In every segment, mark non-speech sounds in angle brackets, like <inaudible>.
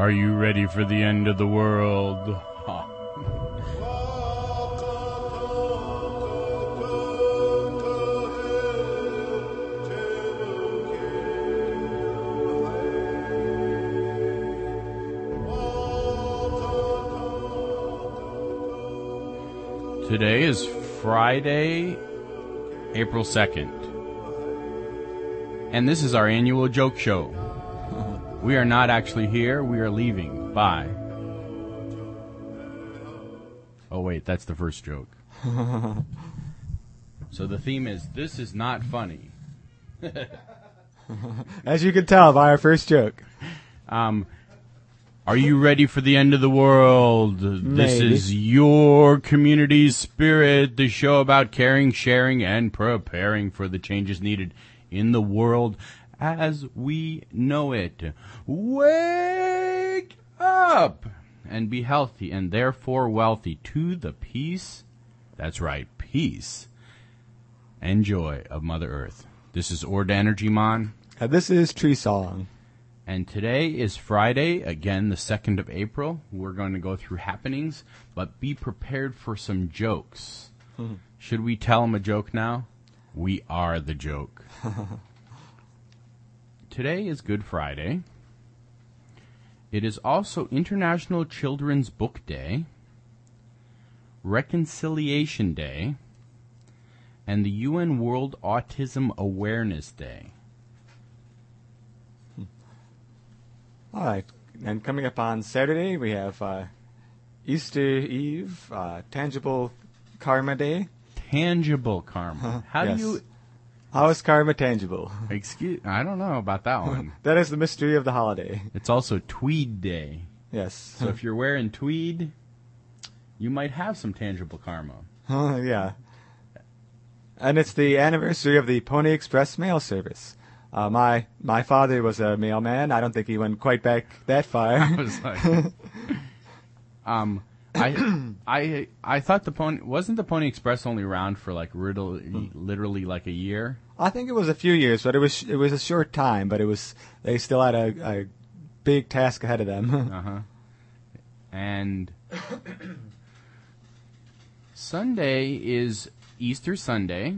Are you ready for the end of the world? Today is Friday, April 2nd. And this is our annual joke show. We are not actually here, we are leaving. Bye. Oh, wait, that's the first joke. <laughs> so the theme is This is not funny. <laughs> As you can tell by our first joke. Um, are you ready for the end of the world? This is your community spirit, the show about caring, sharing, and preparing for the changes needed in the world as we know it. Wake up and be healthy and therefore wealthy to the peace. That's right, peace and joy of Mother Earth. This is Ord Energy Mon. And this is Treesong. And today is Friday, again, the 2nd of April. We're going to go through happenings, but be prepared for some jokes. Hmm. Should we tell them a joke now? We are the joke. <laughs> today is Good Friday. It is also International Children's Book Day, Reconciliation Day, and the UN World Autism Awareness Day. All right. And coming up on Saturday, we have uh, Easter Eve, uh, Tangible Karma Day. tangible karma. How Yes. do you How is karma tangible? excuse? I don't know about that one. <laughs> That is the mystery of the holiday. it's also Tweed Day, Yes. so if you're wearing tweed, you might have some tangible karma. <laughs> Oh, yeah. And it's the anniversary of the Pony Express mail service. Uh, my my father was a mailman. I don't think he went quite back that far. <laughs> I was like, um, I, <clears throat> I, I thought the pony wasn't the Pony Express only around for like literally, literally like a year. I think it was a few years, but it was it was a short time. But it was they still had a, a big task ahead of them. <laughs> Uh huh. And Sunday is Easter Sunday.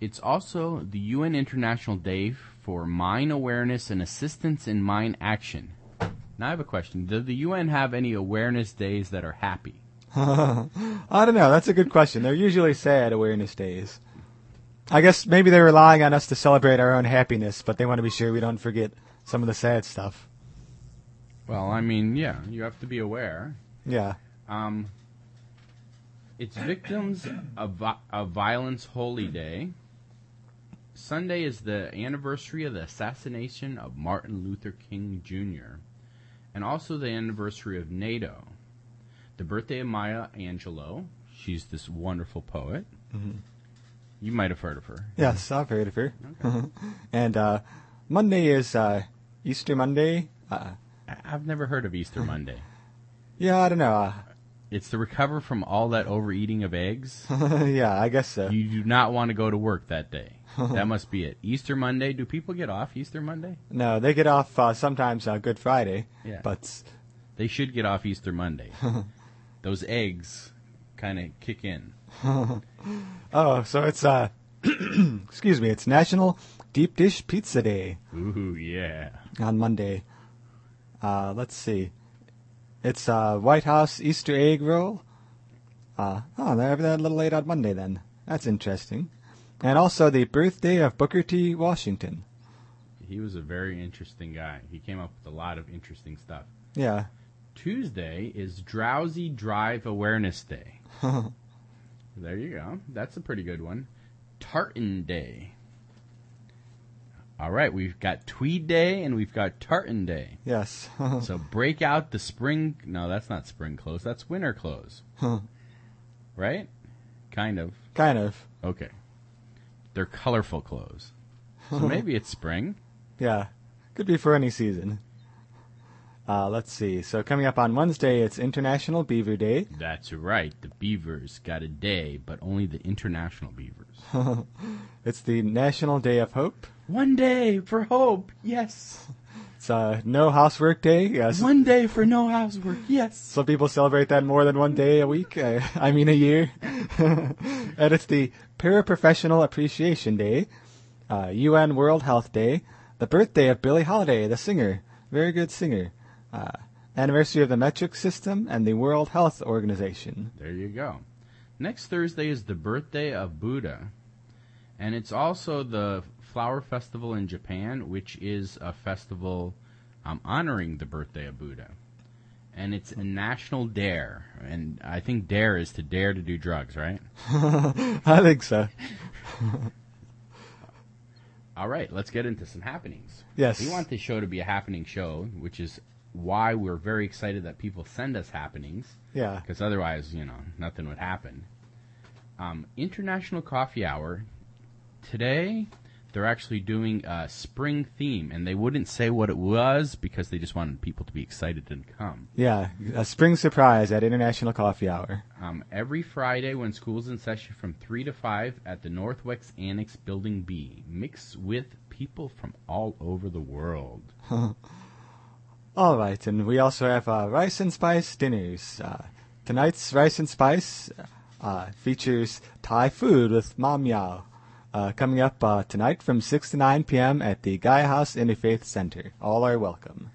It's also the UN International Day for Mine Awareness and Assistance in Mine Action. Now I have a question. Does the UN have any awareness days that are happy? <laughs> I don't know. That's a good question. They're usually sad awareness days. I guess maybe they're relying on us to celebrate our own happiness, but they want to be sure we don't forget some of the sad stuff. Well, I mean, yeah, you have to be aware. Yeah. Um, it's Victims of, Vi- of Violence Holy Day. Sunday is the anniversary of the assassination of Martin Luther King Jr. and also the anniversary of NATO. The birthday of Maya Angelou. She's this wonderful poet. You might have heard of her. Yes, I've heard of her. and uh, Monday is uh, Easter Monday. Uh, I've never heard of Easter Monday. <laughs> yeah, I don't know. It's to recover from all that overeating of eggs. Uh, <laughs> yeah, I guess so. You do not want to go to work that day. <laughs> that must be it. Easter Monday. Do people get off Easter Monday? No, they get off uh, sometimes uh, Good Friday, Yeah. but They should get off Easter Monday. <laughs> Those eggs kind of kick in. <laughs> oh, so it's uh, <clears throat> excuse me, it's National Deep Dish Pizza Day. Ooh, yeah. on Monday. Uh, let's see. It's uh, White House Easter egg roll. Uh, oh, they're they're a little late on Monday then. That's interesting. And also the birthday of Booker T. Washington. He was a very interesting guy. He came up with a lot of interesting stuff. Yeah. Tuesday is Drowsy Drive Awareness Day. <laughs> there you go. That's a pretty good one. Tartan Day. All right, we've got Tweed Day and we've got Tartan Day. Yes. <laughs> So break out the spring. No, that's not spring clothes. That's winter clothes. right? Kind of. kind of. Okay. They're colorful clothes. So <laughs> maybe it's spring. Yeah. Could be for any season. Uh, let's see. So coming up on Wednesday, it's International Beaver Day. That's right. The beavers got a day, but only the international beavers. <laughs> It's the National Day of Hope. One day for hope. Yes. It's uh, no housework day. Yes. One day for no housework. Yes. Some people celebrate that more than one day a week. Uh, <laughs> I mean, a year. <laughs> and it's the Paraprofessional Appreciation Day, uh, UN World Health Day, the birthday of Billie Holiday, the singer, very good singer, uh, anniversary of the metric system, and the World Health Organization. There you go. Next Thursday is the birthday of Buddha, and it's also the flower festival in Japan, which is a festival um, honoring the birthday of Buddha. And it's a national dare, and I think dare is to dare to do drugs, right? <laughs> I think so. <laughs> All right, let's get into some happenings. Yes. We want this show to be a happening show, which is why we're very excited that people send us happenings, Yeah. because otherwise, you know, nothing would happen. Um, International Coffee Hour. Today, they're actually doing a spring theme, and they wouldn't say what it was because they just wanted people to be excited and come. Yeah. A spring surprise at International Coffee Hour. Um, every Friday when school's in session from 3 to 5 at the Northwest Annex Building B. Mix with people from all over the world. <laughs> All right, and we also have uh, rice and spice dinners. Uh, tonight's rice and spice uh, features Thai food with Mam Yao, uh, coming up uh, tonight from 6 to 9 p.m. at the Guy House Interfaith Center. All are welcome.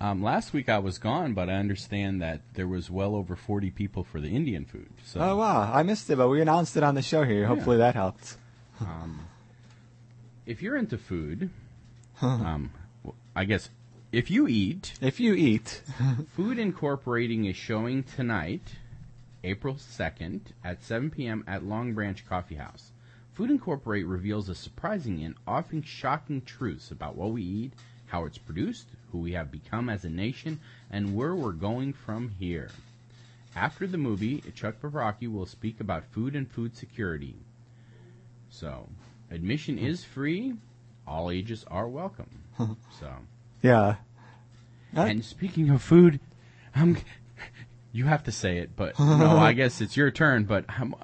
Um, last week I was gone, but I understand that there was well over 40 people for the Indian food. So, Oh wow, I missed it, but we announced it on the show here. Hopefully that helped. um, if you're into food, um, I guess if you eat, If you eat, <laughs> Food Incorporating is showing tonight, April 2nd, at 7 p.m. at Long Branch Coffee House. Food Incorporate reveals a surprising and often shocking truths about what we eat, how it's produced, who we have become as a nation, and where we're going from here. After the movie, Chuck Paprocki will speak about food and food security. So, admission hmm. is free. All ages are welcome. <laughs> so, yeah. Uh, and speaking of food, I'm. You have to say it, but no, I <laughs> guess it's your turn. But I'm,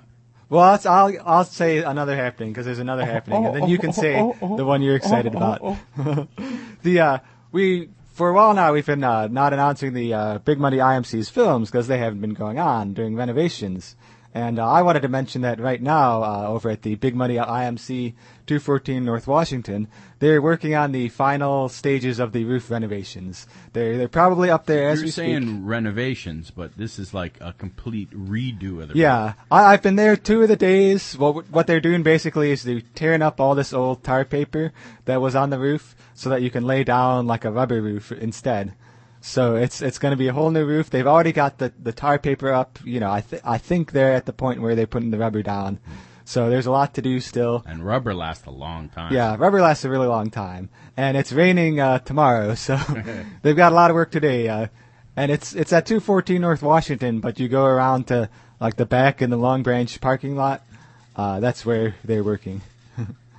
Well, that's, I'll I'll say another happening because there's another happening, and then you can say the one you're excited about. <laughs> the uh, we for a while now we've been uh, not announcing the uh, Big Muddy IMC's films because they haven't been going on during renovations. And uh, I wanted to mention that right now, uh, over at the Big Muddy IMC 214 North Washington, they're working on the final stages of the roof renovations. They're they're probably up there as you're we saying speak. renovations, but this is like a complete redo of the. Roof. Yeah, I, I've been there two of the days. What what they're doing basically is they're tearing up all this old tar paper that was on the roof so that you can lay down like a rubber roof instead. So it's it's going to be a whole new roof. They've already got the, the tar paper up. You know, I th- I think they're at the point where they're putting the rubber down. So there's a lot to do still. And rubber lasts a long time. Yeah, rubber lasts a really long time, and it's raining uh, tomorrow, <laughs> so <laughs> they've got a lot of work today. Uh, and it's it's at 214 North Washington, but you go around to like the back in the Long Branch parking lot. Uh, that's where they're working.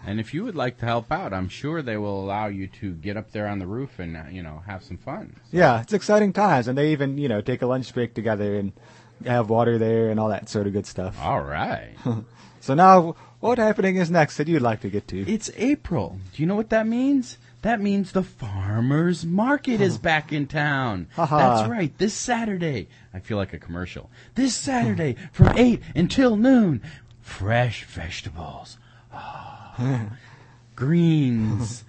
And if you would like to help out, I'm sure they will allow you to get up there on the roof and uh, you know have some fun. Yeah, it's exciting times, and they even you know take a lunch break together and have water there and all that sort of good stuff. All right. <laughs> So now, what happening is next that you'd like to get to? It's April. Do you know what that means? That means the farmers market is <laughs> back in town. That's right. This Saturday. I feel like a commercial. This Saturday from 8 until noon. Fresh vegetables. Ah. <laughs> Greens.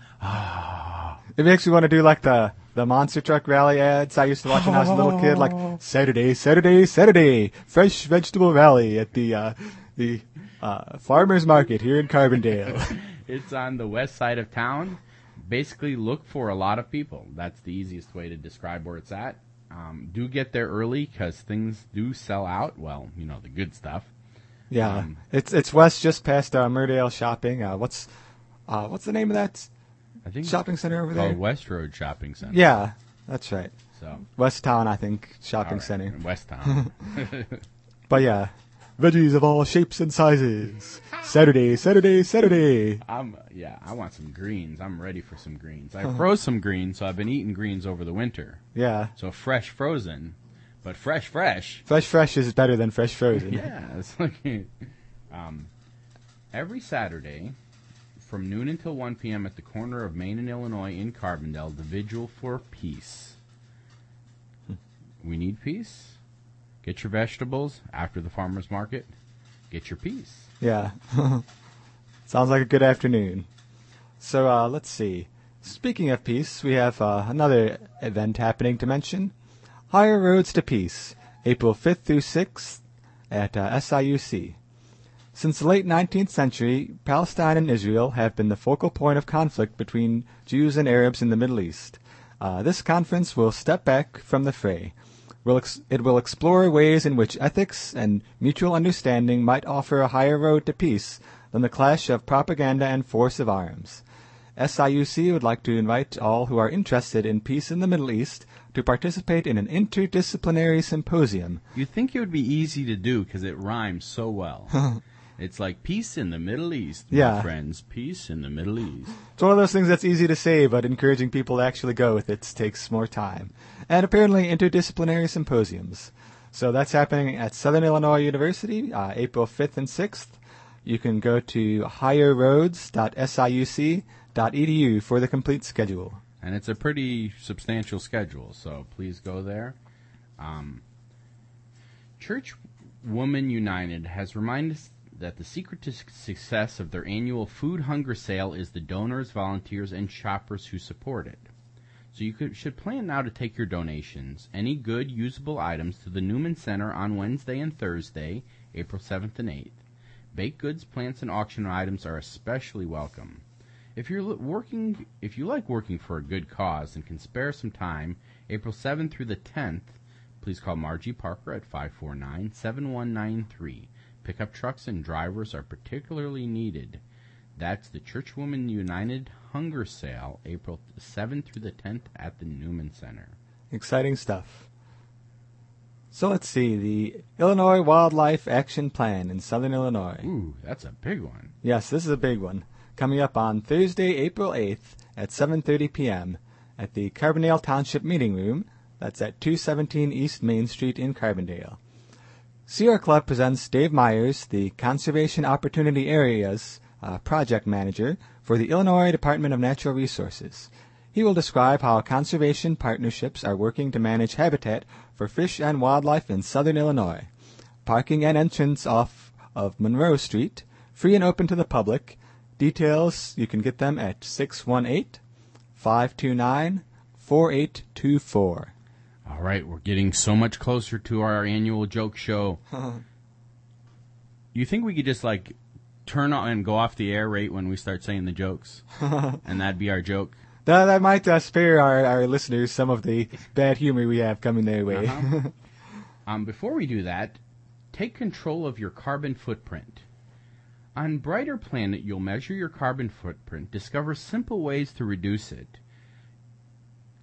It makes me want to do like the the monster truck rally ads I used to watch when I was a little kid, like <laughs> Saturday, Saturday, Saturday, fresh vegetable rally at the uh, the uh, farmers market here in Carbondale. <laughs> It's on the west side of town. Basically, look for a lot of people. That's the easiest way to describe where it's at. Um, do get there early because things do sell out. Well, you know the good stuff. Yeah, Um, it's it's west just past uh, Murdale Shopping. Uh, what's uh, what's the name of that I think shopping center over there? West Road Shopping Center. Yeah, that's right. So West Town, I think, shopping right, center. West Town. <laughs> <laughs> But yeah, veggies of all shapes and sizes. Saturday, Saturday, Saturday. I'm yeah. I want some greens. I'm ready for some greens. I <laughs> froze some greens, so I've been eating greens over the winter. Yeah, So fresh frozen, but fresh fresh. fresh fresh is better than fresh frozen. <laughs> Yeah, it's like um, every Saturday from noon until 1 p.m. at the corner of Main and Illinois in Carbondale, the Vigil for Peace. We need peace. Get your vegetables after the farmer's market. Get your peace. Yeah. <laughs> Sounds like a good afternoon. So uh, let's see. Speaking of peace, we have uh, another event happening to mention. Higher Roads to Peace, April 5th through 6th at uh, SIUC. Since the late 19th century, Palestine and Israel have been the focal point of conflict between Jews and Arabs in the Middle East. Uh, this conference will step back from the fray. Will ex- it will explore ways in which ethics and mutual understanding might offer a higher road to peace than the clash of propaganda and force of arms. SIUC would like to invite all who are interested in peace in the Middle East to participate in an interdisciplinary symposium. You'd think it would be easy to do because it rhymes so well. <laughs> it's like peace in the Middle East, my Yeah. friends. Peace in the Middle East. It's one of those things that's easy to say, but encouraging people to actually go with it takes more time. And apparently, interdisciplinary symposiums. So that's happening at Southern Illinois University, uh, April 5th and 6th. You can go to higherroads.siuc.edu for the complete schedule. And it's a pretty substantial schedule, so please go there. Um, Church Women United has reminded us that the secret to success of their annual food hunger sale is the donors, volunteers, and shoppers who support it. So you could, should plan now to take your donations, any good, usable items, to the Newman Center on Wednesday and Thursday, April 7th and 8th. Baked goods, plants, and auction items are especially welcome. If you're working, if you like working for a good cause and can spare some time, April 7th through the 10th, please call Margie Parker at 549-7193. Pickup trucks and drivers are particularly needed. That's the Church Women United Hunger Sale, April 7th through the 10th at the Newman Center. Exciting stuff. So let's see, the Illinois Wildlife Action Plan in Southern Illinois. Ooh, that's a big one. Yes, this is a big one. Coming up on Thursday, April 8th at 7:30 p.m. at the Carbondale Township Meeting Room. That's at 217 East Main Street in Carbondale. Sierra Club presents Dave Myers, the Conservation Opportunity Areas uh, Project Manager for the Illinois Department of Natural Resources. He will describe how conservation partnerships are working to manage habitat for fish and wildlife in southern Illinois. Parking and entrance off of Monroe Street, free and open to the public. Details, you can get them at 618 529 4824. All right, we're getting so much closer to our annual joke show. <laughs> you think we could just like turn on and go off the air rate when we start saying the jokes, <laughs> and that'd be our joke? That, that might uh, spare our, our listeners some of the bad humor we have coming their way. Uh-huh. <laughs> Um, before we do that, take control of your carbon footprint. On Brighter Planet, you'll measure your carbon footprint, discover simple ways to reduce it,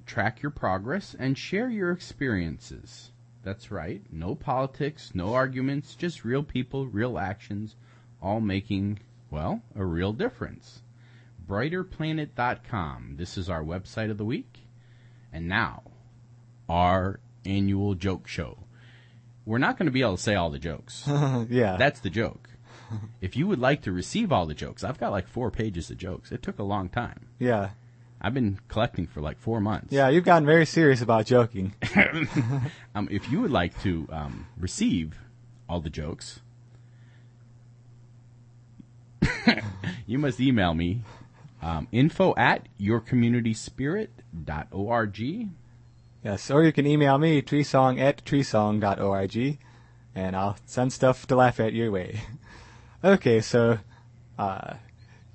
track your progress, and share your experiences. That's right, no politics, no arguments, just real people, real actions, all making, well, a real difference. BrighterPlanet.com. This is our website of the week. And now, our annual joke show. We're not going to be able to say all the jokes. <laughs> yeah. That's the joke. <laughs> If you would like to receive all the jokes, I've got like four pages of jokes. It took a long time. yeah. I've been collecting for like four months. Yeah, you've gotten very serious about joking. <laughs> Um, if you would like to um, receive all the jokes, <laughs> you must email me um, info at yourcommunityspirit.org. Yes, or you can email me, treesong at treesong.org, and I'll send stuff to laugh at your way. Okay, so, uh,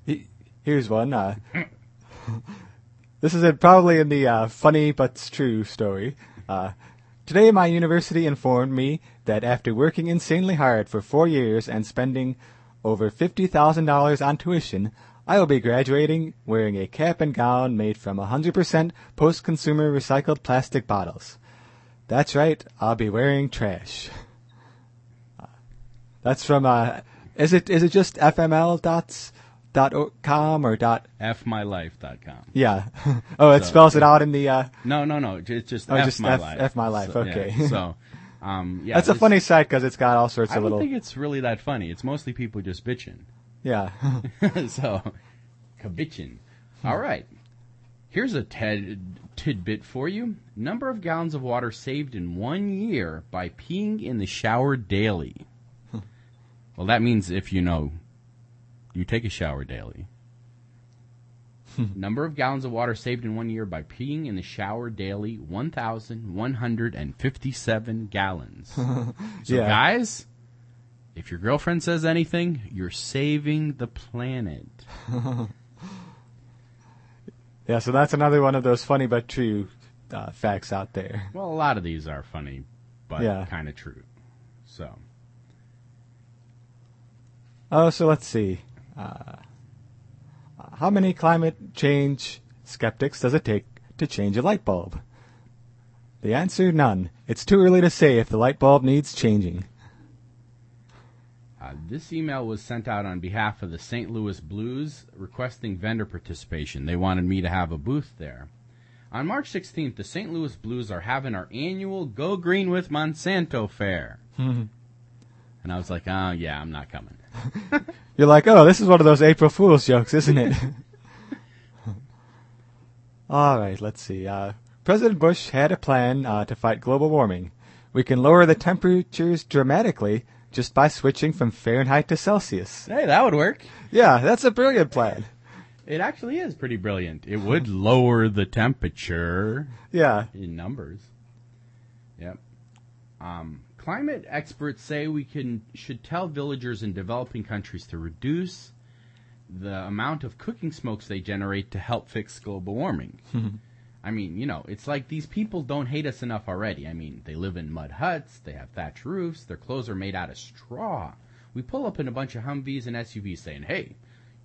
he- here's one. Uh, <laughs> this is in, probably in the uh, funny but true story. Uh, today, my university informed me that after working insanely hard for four years and spending over $50,000 on tuition, I will be graduating wearing a cap and gown made from 100% post-consumer recycled plastic bottles. That's right, I'll be wearing trash. Uh, That's from, uh, is it, is it just fml dots, dot o- com or dot, fmylife.com. yeah. <laughs> oh, it So- spells it out in the, uh, No, no, no. It's just Oh, F just my F- life. F my life, So, okay. yeah, so, <laughs> um, yeah. that's a funny site because it's got all sorts I of don't little, think it's really that funny. It's mostly people just bitching. yeah. <laughs> so, Kavichin. All right. Here's a ted- tidbit for you. Number of gallons of water saved in one year by peeing in the shower daily. Well, that means if you know, you take a shower daily. Number of gallons of water saved in one year by peeing in the shower daily 1,157 gallons. <laughs> so, Yeah. guys, if your girlfriend says anything, you're saving the planet. <laughs> Yeah, so that's another one of those funny but true uh, facts out there. Well, a lot of these are funny, but Yeah. kind of true. So, Oh, so let's see. Uh, how many climate change skeptics does it take to change a light bulb? The answer none. It's too early to say if the light bulb needs changing. uh, this email was sent out on behalf of the St. Louis Blues requesting vendor participation. They wanted me to have a booth there. On March 16th, the St. Louis Blues are having our annual Go Green with Monsanto fair. <laughs> and I was like, oh, yeah, I'm not coming. <laughs> You're like, oh, this is one of those April Fool's jokes, isn't it? <laughs> All right, let's see. Uh, President Bush had a plan uh, to fight global warming. We can lower the temperatures dramatically just by switching from Fahrenheit to Celsius. Hey, that would work. Yeah, that's a brilliant plan. It actually is pretty brilliant. It would lower the temperature. Yeah. in numbers. Yep. Um, climate experts say we can should tell villagers in developing countries to reduce the amount of cooking smokes they generate to help fix global warming. <laughs> Hmm. I mean, you know, it's like these people don't hate us enough already. I mean, they live in mud huts, they have thatch roofs, their clothes are made out of straw. We pull up in a bunch of Humvees and SUVs saying, "Hey,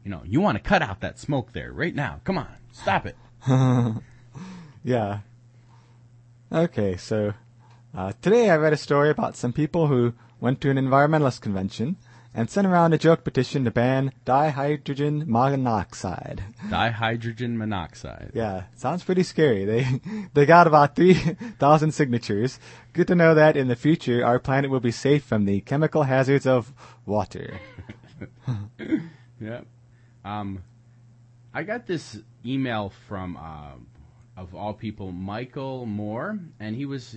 you know, you want to cut out that smoke there right now. Come on, stop it." <laughs> Yeah. Okay, so uh, today I read a story about some people who went to an environmentalist convention and sent around a joke petition to ban dihydrogen monoxide. Dihydrogen monoxide. Yeah, sounds pretty scary. They <laughs> they got about three thousand signatures. Good to know that in the future our planet will be safe from the chemical hazards of water. <laughs> Yep. Um, I got this email from, uh, of all people, Michael Moore, and he was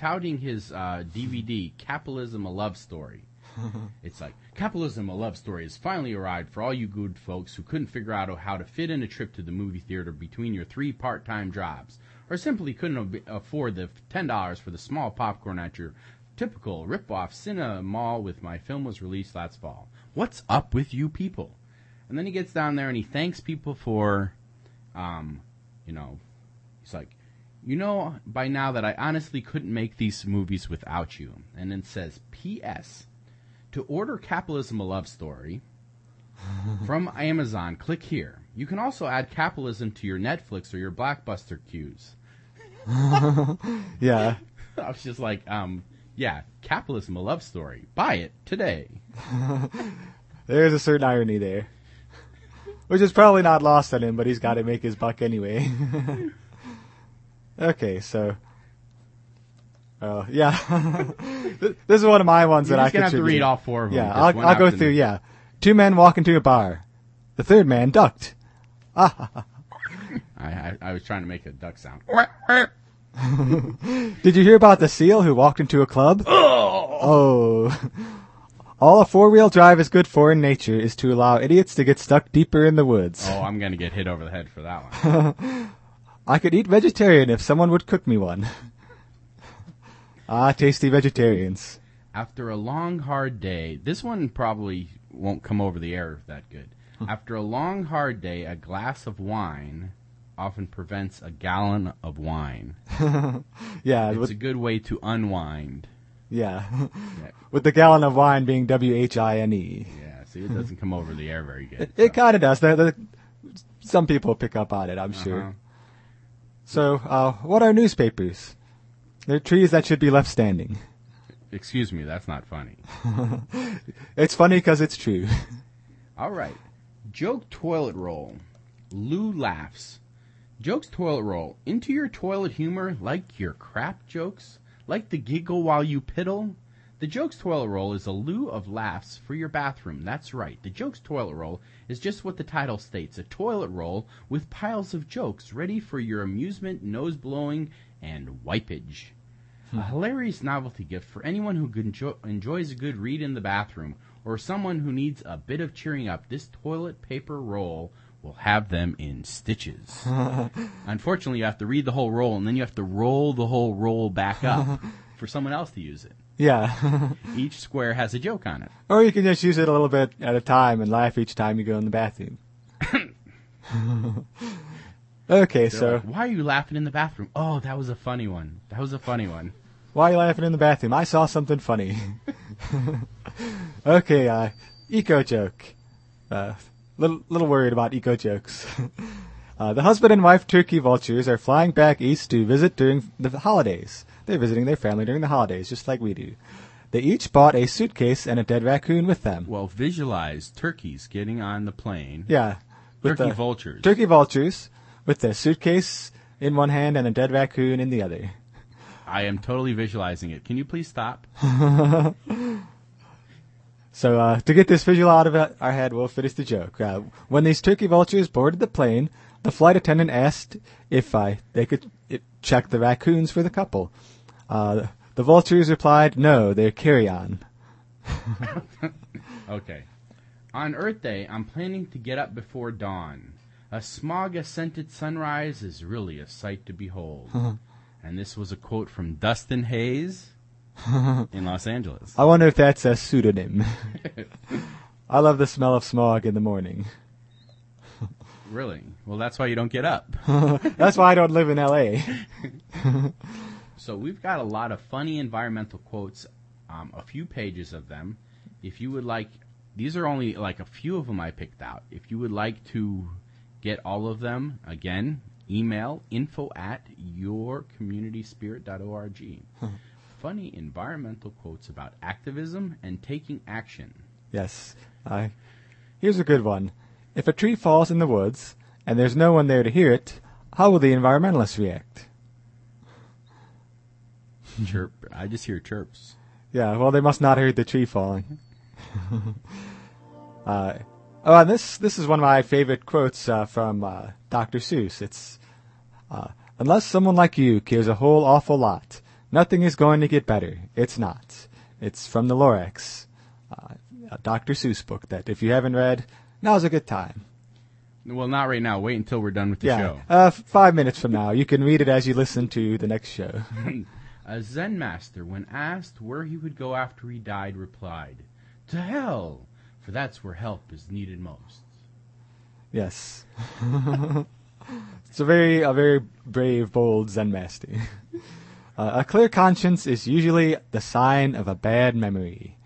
touting his uh, DVD, Capitalism: A Love Story. <laughs> it's like Capitalism: A Love Story has finally arrived for all you good folks who couldn't figure out how to fit in a trip to the movie theater between your three part-time jobs, or simply couldn't afford the ten dollars for the small popcorn at your typical rip-off cinema mall with my film was released last fall. What's up with you people? And then he gets down there and he thanks people for, um, you know, he's like, you know by now that I honestly couldn't make these movies without you. And then says, P.S. To order Capitalism a Love Story <laughs> from Amazon, click here. You can also add capitalism to your Netflix or your Blockbuster queues. <laughs> Yeah, <laughs> I was just like, um, yeah, Capitalism a Love Story. Buy it today. there's a certain irony there, which is probably not lost on him, but he's got to make his buck anyway. Okay, so. Oh yeah, <laughs> this is one of my ones You're that I gonna have to read all four of them. Yeah, I'll, I'll go through. Yeah, two men walk into a bar. The third man ducked. <laughs> I, I, I was trying to make a duck sound. <laughs> Did you hear about the seal who walked into a club? Oh. Oh. All a four-wheel drive is good for in nature is to allow idiots to get stuck deeper in the woods. Oh, I'm gonna get hit over the head for that one. I could eat vegetarian if someone would cook me one. <laughs> ah, tasty vegetarians. After a long, hard day, this one probably won't come over the air that good. After a long, hard day, a glass of wine often prevents a gallon of wine. <laughs> Yeah, It's with, a good way to unwind. yeah. Yeah, <laughs> with the gallon of wine being W H I N E. yeah see, it doesn't come over the air very good. It, it kind of does. The, the, some people pick up on it, I'm sure. So, uh, what are newspapers? They're trees that should be left standing. Excuse me, that's not funny. <laughs> It's funny because it's true. <laughs> All right. Joke toilet roll. Lou laughs. Jokes toilet roll. Into your toilet humor like your crap jokes? Like the giggle while you piddle? The Jokes Toilet Roll is a loo of laughs for your bathroom. That's right. The Jokes Toilet Roll is just what the title states a toilet roll with piles of jokes ready for your amusement, nose blowing, and wipage. A hmm. hilarious novelty gift for anyone who enjo- enjoys a good read in the bathroom or someone who needs a bit of cheering up. This toilet paper roll will have them in stitches. <laughs> Unfortunately, you have to read the whole roll and then you have to roll the whole roll back up <laughs> for someone else to use it. Yeah. <laughs> Each square has a joke on it. or you can just use it a little bit at a time and laugh each time you go in the bathroom. <laughs> okay, They're so like, why are you laughing in the bathroom? Oh, that was a funny one. That was a funny one. why are you laughing in the bathroom? I saw something funny. <laughs> okay, uh, eco joke. Uh, little little worried about eco jokes. uh, the husband and wife turkey vultures are flying back east to visit during the holidays. They're visiting their family during the holidays, just like we do. They each bought a suitcase and a dead raccoon with them. Well, visualize turkeys getting on the plane. Yeah, with Turkey the- vultures. Turkey vultures with their suitcase in one hand and a dead raccoon in the other. I am totally visualizing it. Can you please stop? <laughs> So uh, to get this visual out of our head, we'll finish the joke. Uh, when these turkey vultures boarded the plane, the flight attendant asked if uh, they could uh, checked the raccoons for the couple. Uh, the vultures replied, "No, they're carry-on." <laughs> Okay. On Earth Day, I'm planning to get up before dawn. A smog-scented sunrise is really a sight to behold. <laughs> and this was a quote from Dustin Hayes <laughs> in Los Angeles. I wonder if that's a pseudonym. I love the smell of smog in the morning. Really? Well, that's why you don't get up. <laughs> That's why I don't live in L.A. <laughs> <laughs> So we've got a lot of funny environmental quotes, um, a few pages of them. If you would like, these are only like a few of them I picked out. If you would like to get all of them, again, email info at yourcommunityspirit.org. funny environmental quotes about activism and taking action. Yes. Uh, here's a good one. If a tree falls in the woods and there's no one there to hear it, how will the environmentalists react? Chirp. I just hear chirps. Yeah, well, they must not have heard the tree falling. <laughs> uh, oh, and this this is one of my favorite quotes uh, from uh, Dr. Seuss. It's uh, unless someone like you cares a whole awful lot, nothing is going to get better. It's not. It's from the Lorax, uh, a Dr. Seuss book that if you haven't read, now's a good time. Well, not right now. Wait until we're done with the yeah, show. uh, five minutes from now, you can read it as you listen to the next show. <laughs> A Zen master, when asked where he would go after he died, replied, To hell, for that's where help is needed most. Yes. <laughs> it's a very, a very brave, bold Zen master. <laughs> Uh, a clear conscience is usually the sign of a bad memory.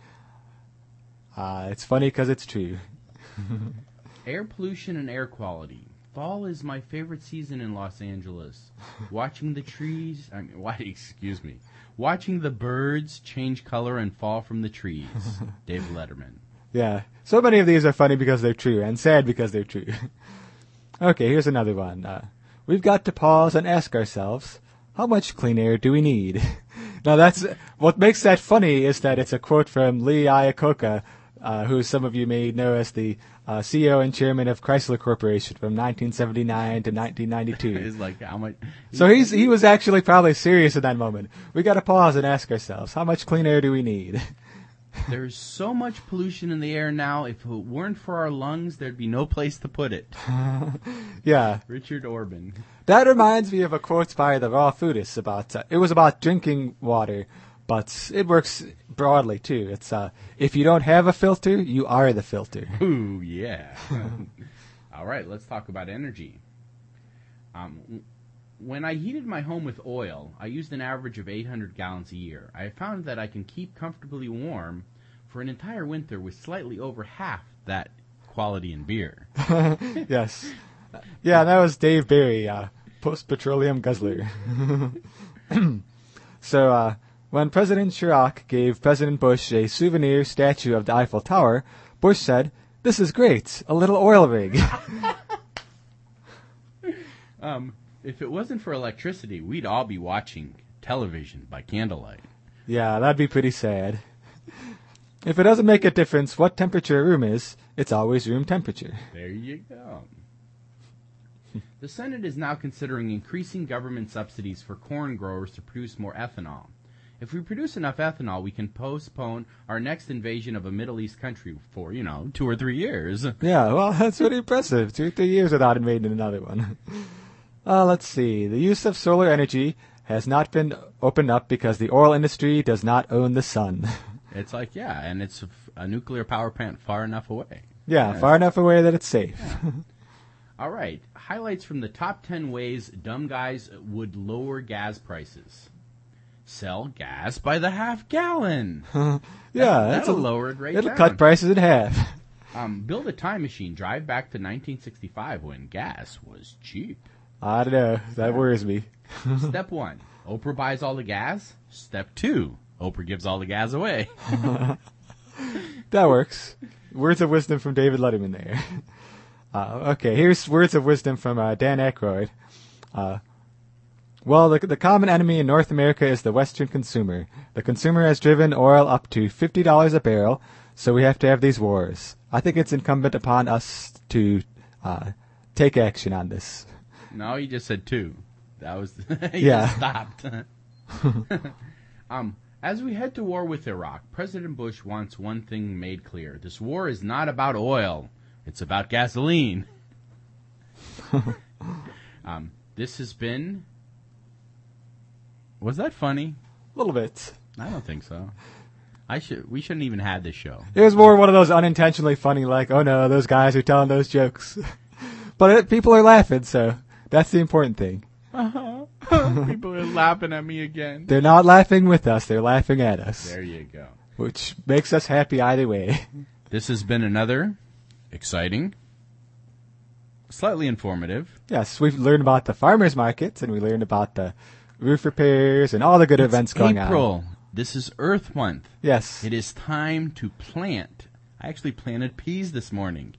Uh, it's funny because it's true. <laughs> Air pollution and air quality. Fall is my favorite season in Los Angeles. Watching the trees, I mean, why, <laughs> excuse me, watching the birds change color and fall from the trees. <laughs> David Letterman. Yeah. So many of these are funny because they're true and sad because they're true. okay, here's another one. Uh, we've got to pause and ask ourselves, how much clean air do we need? now that's, what makes that funny is that it's a quote from Lee Iacocca, uh, who some of you may know as the uh, CEO and chairman of Chrysler Corporation from 1979 to 1992. Is <laughs> like how much? So he's he was actually probably serious in that moment. We got to pause and ask ourselves, how much clean air do we need? <laughs> There's so much pollution in the air now. If it weren't for our lungs, there'd be no place to put it. <laughs> yeah, Richard Orben. that reminds me of a quote by the Raw Foodists about uh, it was about drinking water, but it works broadly too. It's uh, if you don't have a filter, you are the filter. <laughs> Ooh, yeah. <laughs> All right, let's talk about energy. Um, when I heated my home with oil, I used an average of 800 gallons a year. I found that I can keep comfortably warm for an entire winter with slightly over half that quality in beer. <laughs> yes, yeah, that was Dave Barry, uh, post petroleum guzzler. so uh, when President Chirac gave President Bush a souvenir statue of the Eiffel Tower, Bush said, "This is great, a little oil rig." <laughs> Um, if it wasn't for electricity, we'd all be watching television by candlelight. yeah, that'd be pretty sad. If it doesn't make a difference what temperature a room is, it's always room temperature. There you go. The Senate is now considering increasing government subsidies for corn growers to produce more ethanol. If we produce enough ethanol, we can postpone our next invasion of a Middle East country for, you know, two or three years. Yeah, well, <laughs> that's pretty impressive. Two, three years without invading another one. <laughs> Uh, let's see. The use of solar energy has not been opened up because the oil industry does not own the sun. <laughs> It's like, yeah, and it's a nuclear power plant far enough away. yeah, far enough away that it's safe. All right, highlights from the top 10 ways dumb guys would lower gas prices. Sell gas by the half gallon. <laughs> yeah, that's a That'll lower it right It'll down. cut prices in half. <laughs> Um, build a time machine. Drive back to 1965 when gas was cheap. I don't know. That worries me. <laughs> Step one: Oprah buys all the gas. Step two: Oprah gives all the gas away. That works. Words of wisdom from David Letterman there. Uh, okay, here's words of wisdom from uh, Dan Aykroyd. Uh, well, the, the common enemy in North America is the Western consumer. The consumer has driven oil up to $50 a barrel, so we have to have these wars. I think it's incumbent upon us to uh, take action on this. no, you just said two. That was <laughs> Yeah. stopped. <laughs> um, as we head to war with Iraq, President Bush wants one thing made clear: this war is not about oil; it's about gasoline. <laughs> um, this has been. Was that funny? A little bit. I don't think so. I should. We shouldn't even have this show. It was more one of those unintentionally funny, like, oh no, those guys are telling those jokes. <laughs> but it, people are laughing, so that's the important thing. Uh-huh. <laughs> People are laughing at me again. They're not laughing with us, they're laughing at us, There you go. which makes us happy either way. <laughs> This has been another exciting, slightly informative. yes, we've learned about the farmers markets and we learned about the roof repairs and all the good events going on. April. This is Earth Month. Yes. It is time to plant. I actually planted peas this morning.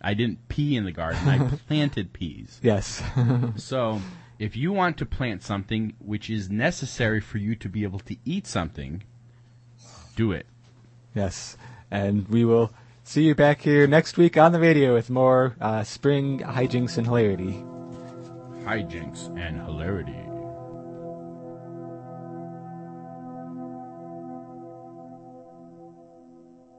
I didn't pee in the garden. I <laughs> planted peas. Yes. <laughs> So, if you want to plant something which is necessary for you to be able to eat something, do it. yes. And we will see you back here next week on the radio with more uh, spring hijinks and hilarity. Hijinks and hilarity.